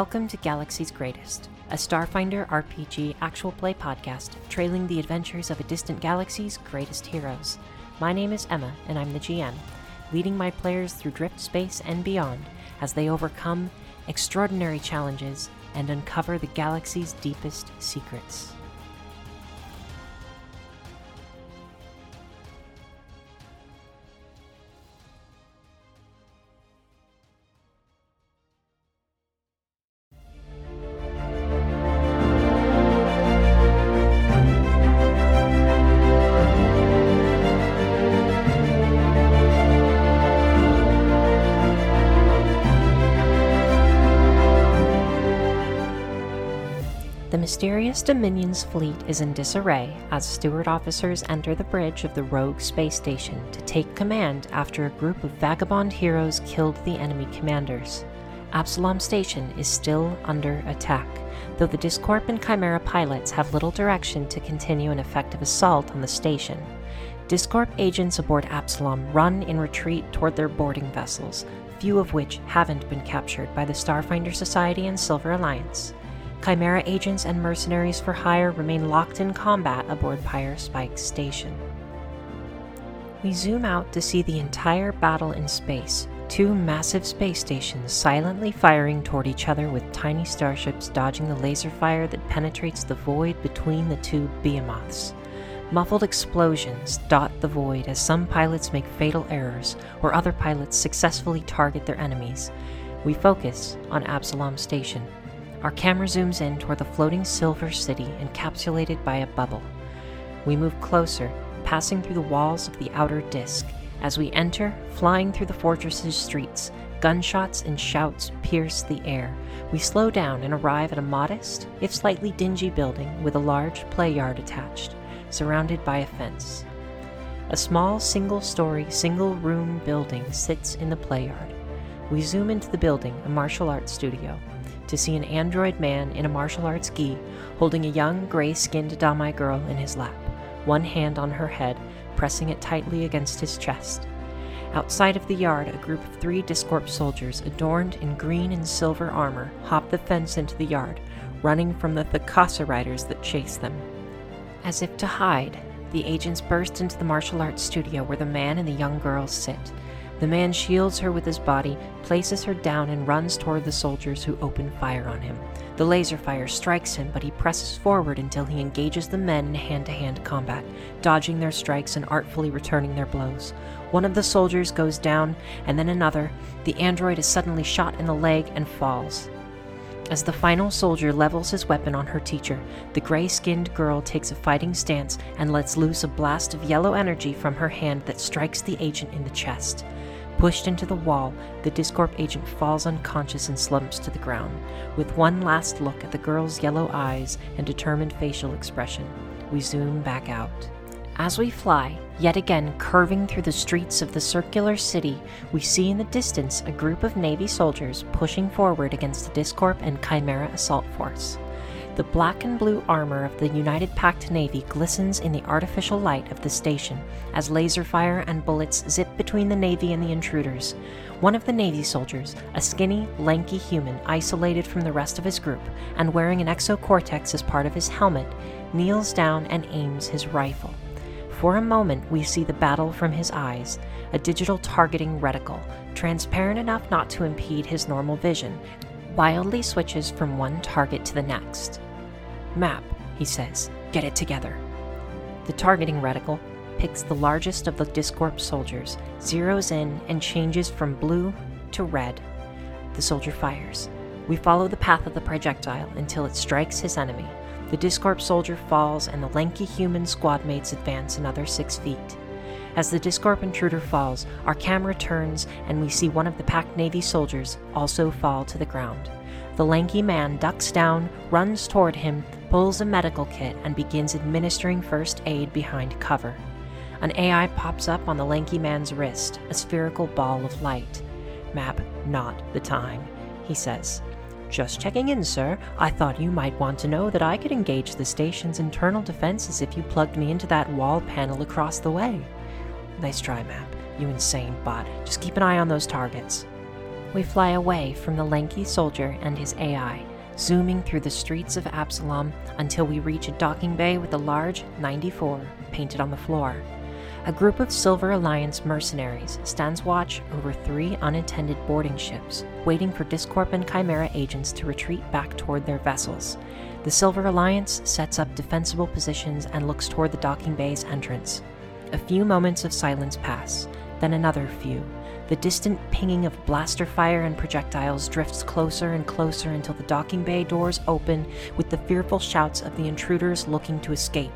Welcome to Galaxy's Greatest, a Starfinder RPG actual play podcast trailing the adventures of a distant galaxy's greatest heroes. My name is Emma, and I'm the GM, leading my players through drift space and beyond as they overcome extraordinary challenges and uncover the galaxy's deepest secrets. Mysterious Dominion's fleet is in disarray as steward officers enter the bridge of the rogue space station to take command after a group of vagabond heroes killed the enemy commanders. Absalom Station is still under attack, though the Discorp and Chimera pilots have little direction to continue an effective assault on the station. Discorp agents aboard Absalom run in retreat toward their boarding vessels, few of which haven't been captured by the Starfinder Society and Silver Alliance. Chimera agents and mercenaries for hire remain locked in combat aboard Pyre Spike's station. We zoom out to see the entire battle in space, two massive space stations silently firing toward each other with tiny starships dodging the laser fire that penetrates the void between the two behemoths. Muffled explosions dot the void as some pilots make fatal errors or other pilots successfully target their enemies. We focus on Absalom Station. Our camera zooms in toward the floating silver city encapsulated by a bubble. We move closer, passing through the walls of the outer disk. As we enter, flying through the fortress's streets, gunshots and shouts pierce the air. We slow down and arrive at a modest, if slightly dingy building with a large play yard attached, surrounded by a fence. A small single story, single room building sits in the play yard. We zoom into the building, a martial arts studio to see an android man in a martial arts gi holding a young gray skinned Damai girl in his lap, one hand on her head, pressing it tightly against his chest. Outside of the yard, a group of three Discorp soldiers, adorned in green and silver armor, hop the fence into the yard, running from the Thakasa riders that chase them. As if to hide, the agents burst into the martial arts studio where the man and the young girl sit. The man shields her with his body, places her down, and runs toward the soldiers who open fire on him. The laser fire strikes him, but he presses forward until he engages the men in hand to hand combat, dodging their strikes and artfully returning their blows. One of the soldiers goes down, and then another. The android is suddenly shot in the leg and falls. As the final soldier levels his weapon on her teacher, the gray skinned girl takes a fighting stance and lets loose a blast of yellow energy from her hand that strikes the agent in the chest. Pushed into the wall, the Discorp agent falls unconscious and slumps to the ground. With one last look at the girl's yellow eyes and determined facial expression, we zoom back out. As we fly, yet again curving through the streets of the circular city, we see in the distance a group of Navy soldiers pushing forward against the Discorp and Chimera assault force. The black and blue armor of the United Pact Navy glistens in the artificial light of the station as laser fire and bullets zip between the Navy and the intruders. One of the Navy soldiers, a skinny, lanky human isolated from the rest of his group and wearing an exocortex as part of his helmet, kneels down and aims his rifle. For a moment, we see the battle from his eyes, a digital targeting reticle, transparent enough not to impede his normal vision, wildly switches from one target to the next. Map, he says, get it together. The targeting reticle picks the largest of the Discorp soldiers, zeroes in, and changes from blue to red. The soldier fires. We follow the path of the projectile until it strikes his enemy. The Discorp soldier falls, and the lanky human squad mates advance another six feet. As the Discorp intruder falls, our camera turns and we see one of the Pact Navy soldiers also fall to the ground. The lanky man ducks down, runs toward him, pulls a medical kit, and begins administering first aid behind cover. An AI pops up on the lanky man's wrist, a spherical ball of light. Map, not the time, he says. Just checking in, sir. I thought you might want to know that I could engage the station's internal defenses if you plugged me into that wall panel across the way. Nice try, Map. You insane bot. Just keep an eye on those targets. We fly away from the lanky soldier and his AI, zooming through the streets of Absalom until we reach a docking bay with a large 94 painted on the floor. A group of Silver Alliance mercenaries stands watch over three unattended boarding ships, waiting for Discorp and Chimera agents to retreat back toward their vessels. The Silver Alliance sets up defensible positions and looks toward the docking bay's entrance. A few moments of silence pass, then another few. The distant pinging of blaster fire and projectiles drifts closer and closer until the docking bay doors open with the fearful shouts of the intruders looking to escape.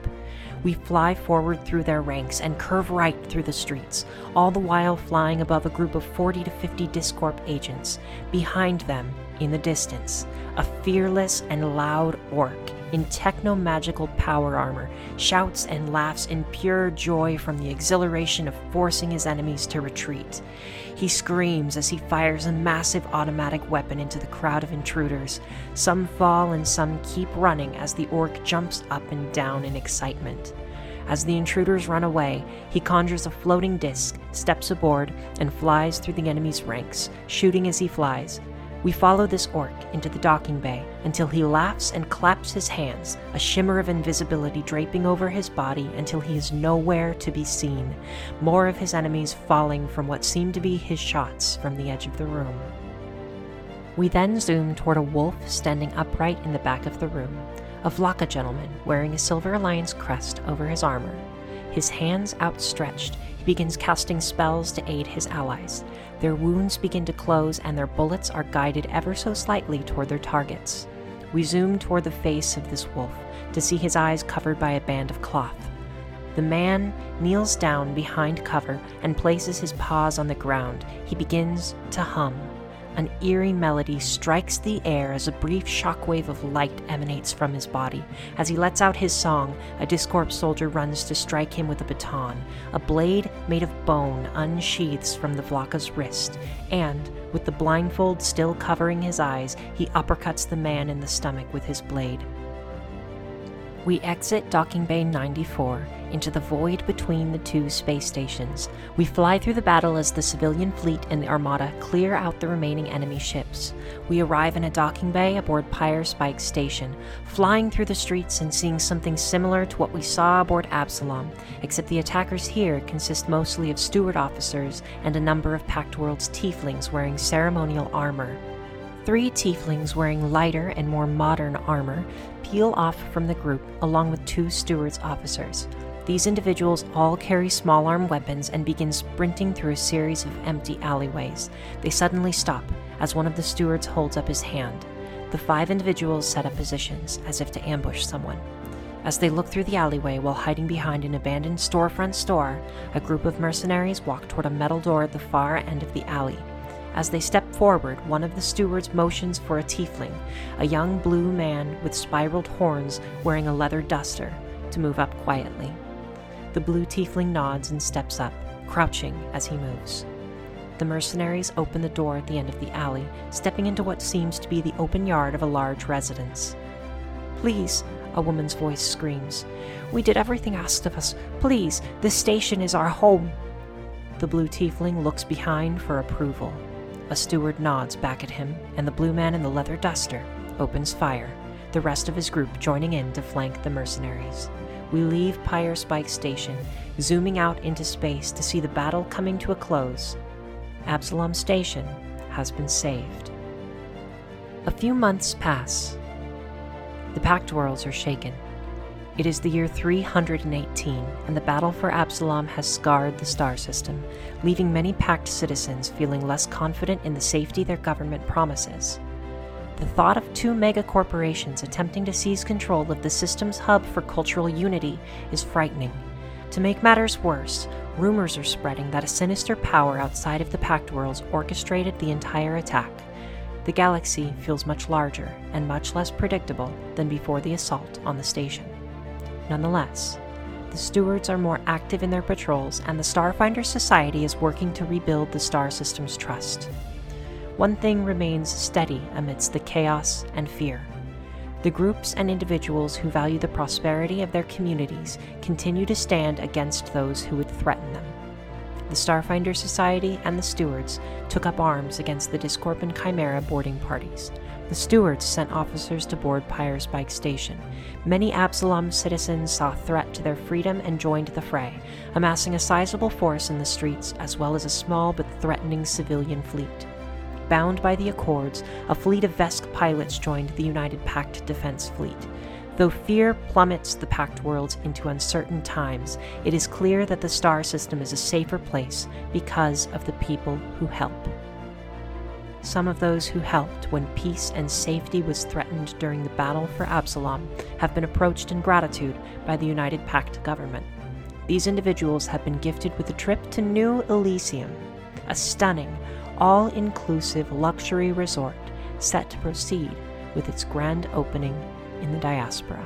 We fly forward through their ranks and curve right through the streets, all the while flying above a group of 40 to 50 Discorp agents. Behind them, in the distance, a fearless and loud orc in techno magical power armor shouts and laughs in pure joy from the exhilaration of forcing his enemies to retreat. He screams as he fires a massive automatic weapon into the crowd of intruders. Some fall and some keep running as the orc jumps up and down in excitement. As the intruders run away, he conjures a floating disc, steps aboard, and flies through the enemy's ranks, shooting as he flies, we follow this orc into the docking bay until he laughs and claps his hands, a shimmer of invisibility draping over his body until he is nowhere to be seen, more of his enemies falling from what seem to be his shots from the edge of the room. We then zoom toward a wolf standing upright in the back of the room, a Vlaka gentleman wearing a Silver Alliance crest over his armor. His hands outstretched, begins casting spells to aid his allies. Their wounds begin to close, and their bullets are guided ever so slightly toward their targets. We zoom toward the face of this wolf to see his eyes covered by a band of cloth. The man kneels down behind cover and places his paws on the ground. He begins to hum. An eerie melody strikes the air as a brief shockwave of light emanates from his body. As he lets out his song, a Discorp soldier runs to strike him with a baton. A blade made of bone unsheathes from the Vlaka's wrist, and, with the blindfold still covering his eyes, he uppercuts the man in the stomach with his blade. We exit Docking Bay 94 into the void between the two space stations. We fly through the battle as the civilian fleet and the Armada clear out the remaining enemy ships. We arrive in a docking bay aboard Pyre Spike Station, flying through the streets and seeing something similar to what we saw aboard Absalom, except the attackers here consist mostly of steward officers and a number of Pact World's tieflings wearing ceremonial armor. Three tieflings wearing lighter and more modern armor peel off from the group along with two stewards officers. These individuals all carry small arm weapons and begin sprinting through a series of empty alleyways. They suddenly stop as one of the stewards holds up his hand. The five individuals set up positions as if to ambush someone. As they look through the alleyway while hiding behind an abandoned storefront store, a group of mercenaries walk toward a metal door at the far end of the alley. As they step forward, one of the stewards motions for a tiefling, a young blue man with spiraled horns wearing a leather duster, to move up quietly. The blue tiefling nods and steps up, crouching as he moves. The mercenaries open the door at the end of the alley, stepping into what seems to be the open yard of a large residence. Please, a woman's voice screams. We did everything asked of us. Please, this station is our home. The blue tiefling looks behind for approval. A steward nods back at him, and the blue man in the leather duster opens fire, the rest of his group joining in to flank the mercenaries we leave Pyre Spike Station, zooming out into space to see the battle coming to a close. Absalom Station has been saved. A few months pass. The Pact Worlds are shaken. It is the year 318, and the battle for Absalom has scarred the star system, leaving many Pact citizens feeling less confident in the safety their government promises. The thought of two megacorporations attempting to seize control of the system's hub for cultural unity is frightening. To make matters worse, rumors are spreading that a sinister power outside of the Pact Worlds orchestrated the entire attack. The galaxy feels much larger and much less predictable than before the assault on the station. Nonetheless, the stewards are more active in their patrols, and the Starfinder Society is working to rebuild the star system's trust one thing remains steady amidst the chaos and fear. The groups and individuals who value the prosperity of their communities continue to stand against those who would threaten them. the Starfinder Society and the Stewards took up arms against the Discorp and Chimera boarding parties. The stewards sent officers to board Pyre Spike Station. Many Absalom citizens saw threat to their freedom and joined the fray, amassing a sizable force in the streets as well as a small but threatening civilian fleet. Bound by the Accords, a fleet of Vesk pilots joined the United Pact Defense Fleet. Though fear plummets the Pact worlds into uncertain times, it is clear that the star system is a safer place because of the people who help. Some of those who helped when peace and safety was threatened during the battle for Absalom have been approached in gratitude by the United Pact government. These individuals have been gifted with a trip to New Elysium, a stunning, all inclusive luxury resort set to proceed with its grand opening in the diaspora.